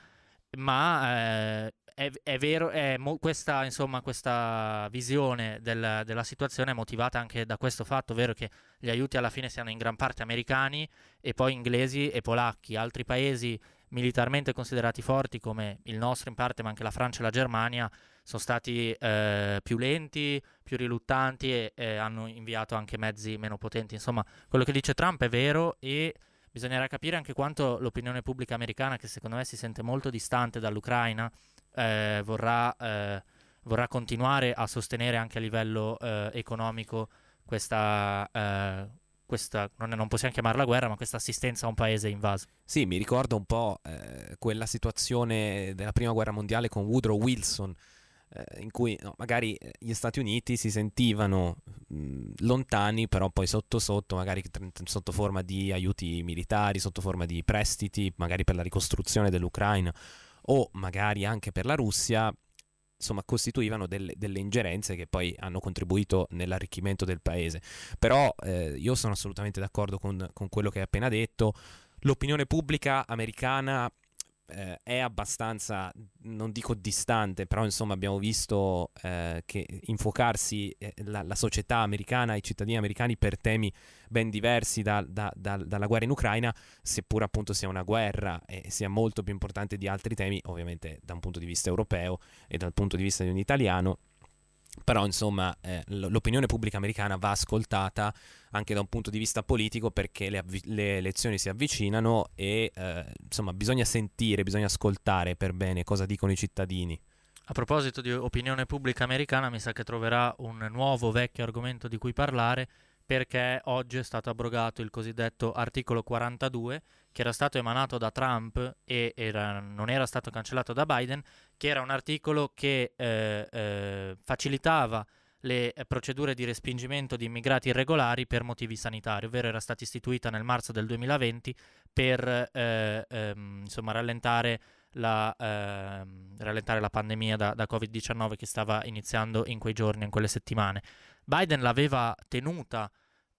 ma eh, è, è, vero, è mo- questa, insomma, questa visione del, della situazione è motivata anche da questo fatto, ovvero che gli aiuti alla fine siano in gran parte americani e poi inglesi e polacchi, altri paesi militarmente considerati forti come il nostro in parte, ma anche la Francia e la Germania, sono stati eh, più lenti, più riluttanti e, e hanno inviato anche mezzi meno potenti. Insomma, quello che dice Trump è vero e bisognerà capire anche quanto l'opinione pubblica americana, che secondo me si sente molto distante dall'Ucraina, eh, vorrà, eh, vorrà, continuare a sostenere anche a livello eh, economico questa, eh, questa non, non, possiamo chiamarla guerra, ma questa assistenza a un paese invaso. Sì, mi ricorda un po' eh, quella situazione della prima guerra mondiale con Woodrow Wilson eh, in cui no, magari eh, gli Stati Uniti si sentivano mh, lontani, però poi sotto sotto, magari sotto forma di aiuti militari, sotto forma di prestiti, magari per la ricostruzione dell'Ucraina o magari anche per la Russia, insomma, costituivano delle, delle, ingerenze che poi hanno contribuito nell'arricchimento del paese. Però eh, io sono assolutamente d'accordo con, con, quello che hai appena detto. L'opinione pubblica americana eh, è abbastanza, non dico distante, però insomma abbiamo visto eh, che infuocarsi eh, la, la, società americana, i cittadini americani per temi ben diversi da, da, da, dalla guerra in Ucraina, seppur appunto sia una guerra e sia molto più importante di altri temi, ovviamente da un punto di vista europeo e dal punto di vista di un italiano, però insomma eh, l'opinione pubblica americana va ascoltata anche da un punto di vista politico perché le, avvi- le elezioni si avvicinano e eh, insomma bisogna sentire, bisogna ascoltare per bene cosa dicono i cittadini. A proposito di opinione pubblica americana, mi sa che troverà un nuovo vecchio argomento di cui parlare perché oggi è stato abrogato il cosiddetto articolo 42 che era stato emanato da Trump e era, non era stato cancellato da Biden, che era un articolo che eh, eh, facilitava le procedure di respingimento di immigrati irregolari per motivi sanitari, ovvero era stata istituita nel marzo del 2020 per eh, ehm, insomma, rallentare la, ehm, rallentare la pandemia da, da Covid-19 che stava iniziando in quei giorni, in quelle settimane. Biden l'aveva tenuta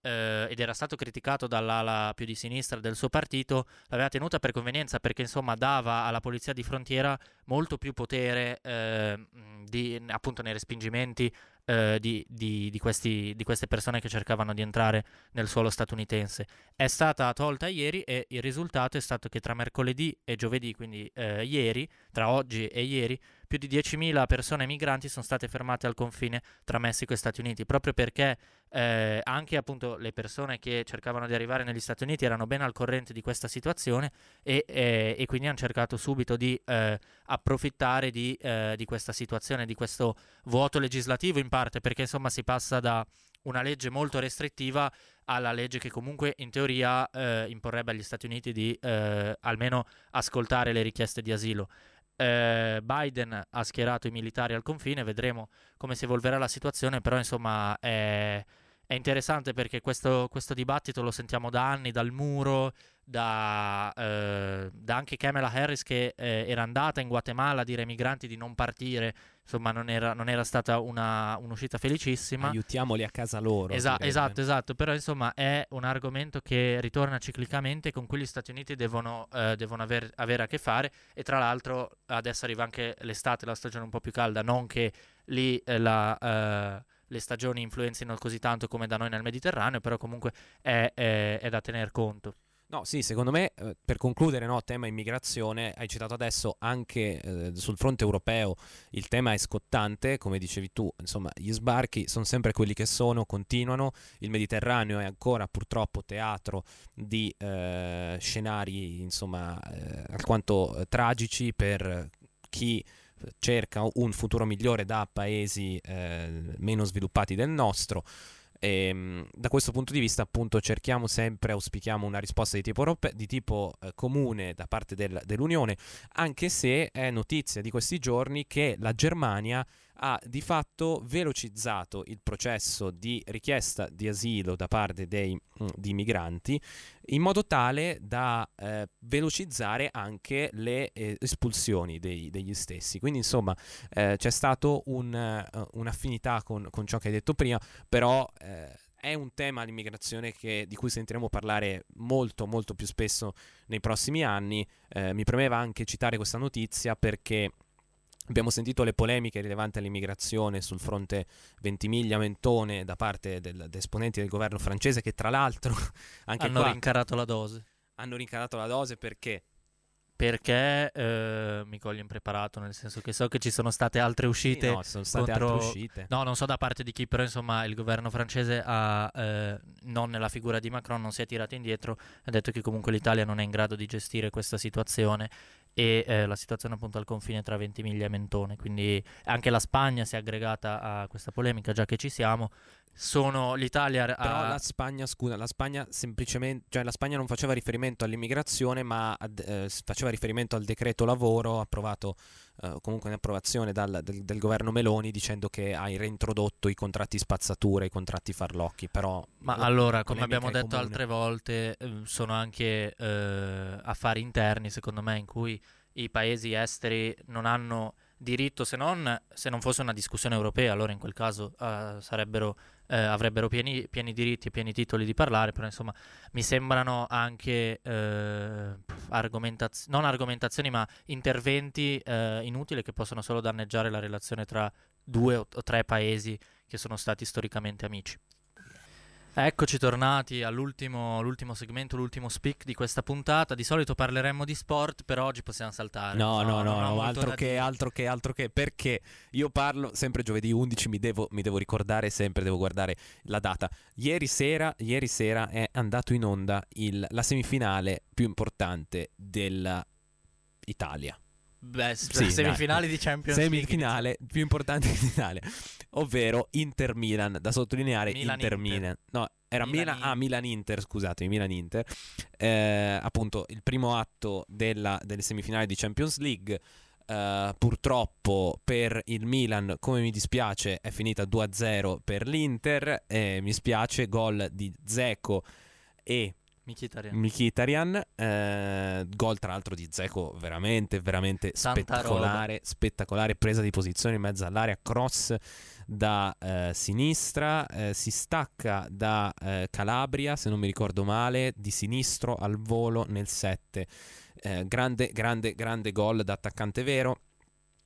eh, ed era stato criticato dall'ala più di sinistra del suo partito, l'aveva tenuta per convenienza perché insomma dava alla polizia di frontiera molto più potere eh, di, appunto nei respingimenti eh, di, di, questi, di, queste persone che cercavano di entrare nel suolo statunitense. È stata tolta ieri e il risultato è stato che tra mercoledì e giovedì, quindi eh, ieri, tra oggi e ieri, più di 10.000 persone migranti sono state fermate al confine tra Messico e Stati Uniti, proprio perché eh, anche appunto le persone che cercavano di arrivare negli Stati Uniti erano ben al corrente di questa situazione e, eh, e quindi hanno cercato subito di eh, approfittare di, eh, di questa situazione, di questo vuoto legislativo in parte, perché insomma si passa da una legge molto restrittiva alla legge che comunque in teoria eh, imporrebbe agli Stati Uniti di eh, almeno ascoltare le richieste di asilo. Eh, Biden ha schierato i militari al confine, vedremo come si evolverà la situazione, però insomma è, è interessante perché questo, questo, dibattito lo sentiamo da anni, dal muro, da, eh, da anche Kamala Harris che eh, era andata in Guatemala a dire ai migranti di non partire, insomma non era, non era stata una, un'uscita felicissima. Aiutiamoli a casa loro. Esa- esatto, esatto, però insomma è un argomento che ritorna ciclicamente con cui gli Stati Uniti devono, eh, devono aver, avere a che fare e tra l'altro adesso arriva anche l'estate, la stagione un po' più calda, non che lì eh, la, eh, le stagioni influenzino così tanto come da noi nel Mediterraneo, però comunque è, è, è da tener conto. No, sì, secondo me, eh, per concludere, no, tema immigrazione, hai citato adesso anche eh, sul fronte europeo il tema è scottante, come dicevi tu, insomma, gli sbarchi sono sempre quelli che sono, continuano, il Mediterraneo è ancora purtroppo teatro di eh, scenari, insomma, eh, alquanto eh, tragici per chi cerca un futuro migliore da paesi eh, meno sviluppati del nostro. E, ehm, da questo punto di vista, appunto, cerchiamo sempre, auspichiamo una risposta di tipo, europe- di tipo eh, comune da parte del, dell'Unione, anche se è notizia di questi giorni che la Germania ha di fatto velocizzato il processo di richiesta di asilo da parte dei, mm, di migranti in modo tale da eh, velocizzare anche le eh, espulsioni dei, degli stessi. Quindi insomma eh, c'è stata un, uh, un'affinità con, con, ciò che hai detto prima, però eh, è un tema l'immigrazione che, di cui sentiremo parlare molto molto più spesso nei prossimi anni. Eh, mi premeva anche citare questa notizia perché Abbiamo sentito le polemiche rilevanti all'immigrazione sul fronte Ventimiglia-Mentone da parte del, degli esponenti del governo francese che tra l'altro [LAUGHS] hanno qua, rincarato la dose. Hanno rincarato la dose perché? Perché eh, mi coglio impreparato, nel senso che so che ci sono state altre uscite. Sì, no, sono state contro... altre uscite. No, non so da parte di chi, però insomma il governo francese ha, eh, non nella figura di Macron, non si è tirato indietro, ha detto che comunque l'Italia non è in grado di gestire questa situazione e eh, la situazione appunto al confine tra Ventimiglia e Mentone, quindi anche la Spagna si è aggregata a questa polemica, già che ci siamo. Sono l'Italia. A... Però la Spagna, scusa, la Spagna semplicemente, cioè la Spagna non faceva riferimento all'immigrazione, ma ad, eh, faceva riferimento al decreto lavoro approvato eh, comunque in approvazione dal, del, del, governo Meloni, dicendo che hai reintrodotto i contratti spazzatura, i contratti farlocchi. Però, ma allora, come abbiamo detto comune. altre volte, eh, sono anche eh, affari interni, secondo me, in cui i paesi esteri non hanno diritto, se non, se non fosse una discussione europea, allora in quel caso uh, sarebbero, uh, avrebbero pieni, pieni, diritti e pieni titoli di parlare, però insomma mi sembrano anche uh, argomentaz- non argomentazioni ma interventi inutili che possono solo danneggiare la relazione tra due o, o tre paesi che sono stati storicamente amici. Eccoci tornati all'ultimo segmento, l'ultimo speak di questa puntata. Di solito parleremmo di sport, però oggi possiamo saltare. No, no, no, no altro, che, altro, che, altro che, perché io parlo sempre giovedì 11, mi devo, mi devo, ricordare sempre, devo guardare la data. Ieri sera, ieri sera è andato in onda il, la semifinale più importante dell'Italia. Beh, sì, semifinali dai. di Champions semifinale League. più importante d'Italia, ovvero Inter Milan, da sottolineare Milan Inter Milan. No, era Milan, Milan ah, Milan Inter, scusatemi, Milan Inter. Eh, appunto, il primo atto della, delle semifinali di Champions League. Uh, purtroppo per il Milan, come mi dispiace, è finita 2-0 per l'Inter. Eh, mi spiace, gol di Zeco e Mkhitaryan. Mkhitaryan eh, gol tra l'altro di Zeco veramente, veramente spettacolare, spettacolare, presa di posizione in mezzo all'area, cross da eh, sinistra, eh, si stacca da eh, Calabria, se non mi ricordo male, di sinistro al volo nel 7. Eh, grande, grande, grande gol da attaccante vero.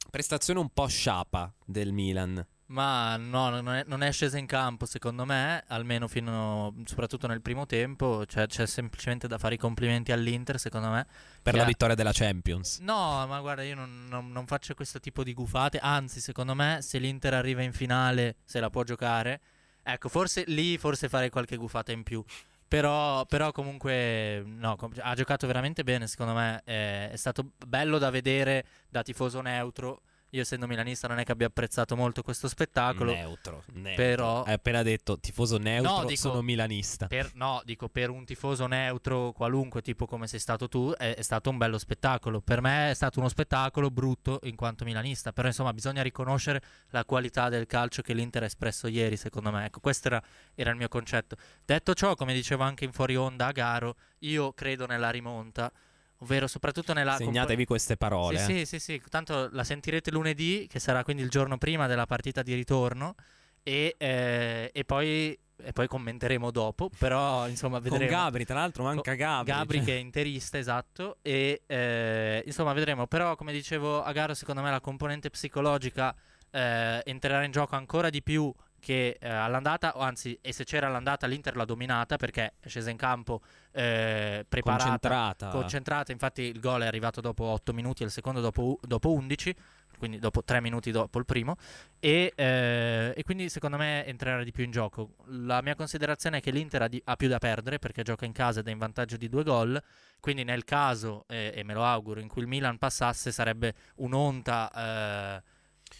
Prestazione un po' sciapa del Milan. Ma no, non è, non è, scesa in campo secondo me, almeno fino, soprattutto nel primo tempo, cioè, c'è semplicemente da fare i complimenti all'Inter secondo me. Per la ha... vittoria della Champions. No, ma guarda, io non, non, non, faccio questo tipo di gufate, anzi secondo me se l'Inter arriva in finale se la può giocare, ecco, forse lì forse farei qualche gufata in più. Però, però comunque no, ha giocato veramente bene secondo me, è, è stato bello da vedere da tifoso neutro io essendo milanista non è che abbia apprezzato molto questo spettacolo. Neutro, neutro. Però... Hai appena detto tifoso neutro, no, dico, sono milanista. Per, no, dico per un tifoso neutro qualunque, tipo come sei stato tu, è, è, stato un bello spettacolo. Per me è stato uno spettacolo brutto in quanto milanista. Però insomma bisogna riconoscere la qualità del calcio che l'Inter ha espresso ieri, secondo me. Ecco, questo era, era il mio concetto. Detto ciò, come dicevo anche in fuori onda a Garo, io credo nella rimonta ovvero soprattutto nella... Segnatevi comp- queste parole. Sì, eh. sì, sì, sì, tanto la sentirete lunedì, che sarà quindi il giorno prima della partita di ritorno, e, eh, e poi e poi commenteremo dopo, però insomma vedremo. Con Gabri, tra l'altro manca Gabri. Gabri cioè. che è interista, esatto, e eh, insomma vedremo, però come dicevo a gara secondo me la componente psicologica eh, entrerà in gioco ancora di più che eh, all'andata, o anzi, e se c'era all'andata l'Inter l'ha dominata perché è scesa in campo eh, preparata, Concentrata. concentrata. Infatti il gol è arrivato dopo 8 minuti e il secondo dopo, dopo 11, quindi dopo 3 minuti dopo il primo. E, eh, e quindi secondo me entrerà di più in gioco. La mia considerazione è che l'Inter ha, di- ha più da perdere perché gioca in casa ed è in vantaggio di due gol. Quindi nel caso, eh, e me lo auguro, in cui il Milan passasse sarebbe un'onta...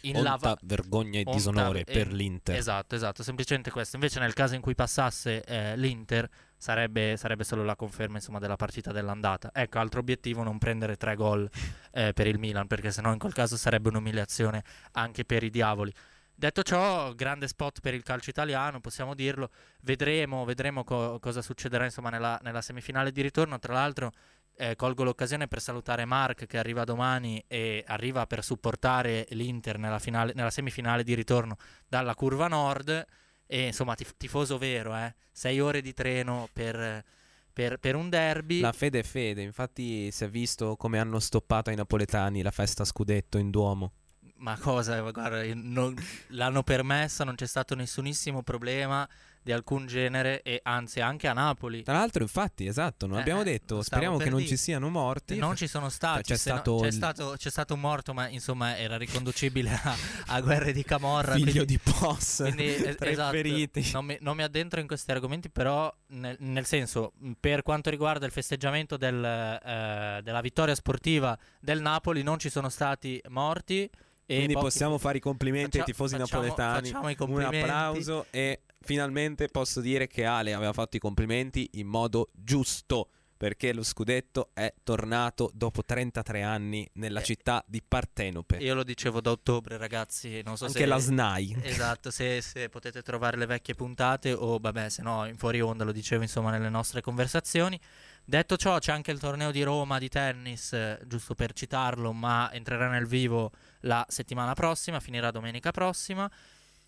eh, in Onta, lava, vergogna e onta disonore e- per l'Inter. Esatto, esatto, semplicemente questo. Invece nel caso in cui passasse eh, l'Inter sarebbe, sarebbe solo la conferma insomma, della partita dell'andata. Ecco, altro obiettivo non prendere tre gol eh, per il Milan, perché sennò in quel caso sarebbe un'umiliazione anche per i diavoli. Detto ciò, grande spot per il calcio italiano, possiamo dirlo. Vedremo, vedremo co- cosa succederà insomma, nella, nella semifinale di ritorno. Tra l'altro, eh, colgo l'occasione per salutare Mark che arriva domani e arriva per supportare l'Inter nella, finale- nella semifinale di ritorno dalla curva nord. E insomma, tif- tifoso vero, eh? Sei ore di treno per, per- per un derby. La fede è fede, infatti si è visto come hanno stoppato ai napoletani la festa scudetto in Duomo. Ma cosa? Guarda, non- l'hanno permessa, non c'è stato nessunissimo problema di alcun genere e anzi anche a Napoli. Tra l'altro, infatti, esatto, non Eh, abbiamo eh, detto, speriamo per che non dire. ci siano morti. Non ci sono stati, C'è se no- stato c'è, stato, c'è stato un morto, ma insomma era riconducibile a, a guerre di Camorra. Figlio quindi- di Poss, [LAUGHS] quindi, esatto, feriti. Non mi, non mi addentro in questi argomenti, però nel, nel senso, per quanto riguarda il festeggiamento del, eh, della vittoria sportiva del Napoli, non ci sono stati morti. E Quindi pochi- possiamo fare i complimenti ai Faccia- tifosi facciamo- napoletani. facciamo i Un complimenti. applauso e finalmente posso dire che Ale aveva fatto i complimenti in modo giusto perché lo scudetto è tornato dopo 33 anni nella Eh, città di Partenope. Io lo dicevo da ottobre, ragazzi. Non so Anche se la SNAI. Esatto, se, se potete trovare le vecchie puntate o vabbè, se no in fuori onda lo dicevo insomma nelle nostre conversazioni. Detto ciò, c'è anche il torneo di Roma di tennis, eh, giusto per citarlo, ma entrerà nel vivo la settimana prossima, finirà domenica prossima.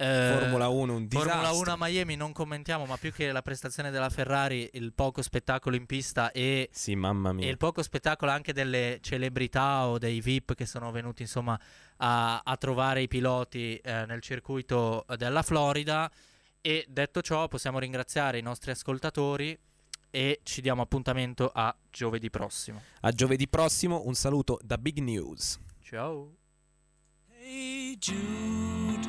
Eh, Formula 1 un disastro. Formula 1 a Miami non commentiamo, ma più che la prestazione della Ferrari, il poco spettacolo in pista e Sì, mamma e mia. il poco spettacolo anche delle celebrità o dei VIP che sono venuti insomma a, a trovare i piloti eh, nel circuito della Florida. E detto ciò, possiamo ringraziare i nostri ascoltatori e ci diamo appuntamento a giovedì prossimo. A giovedì prossimo un saluto da Big News. Ciao. Hey Jude,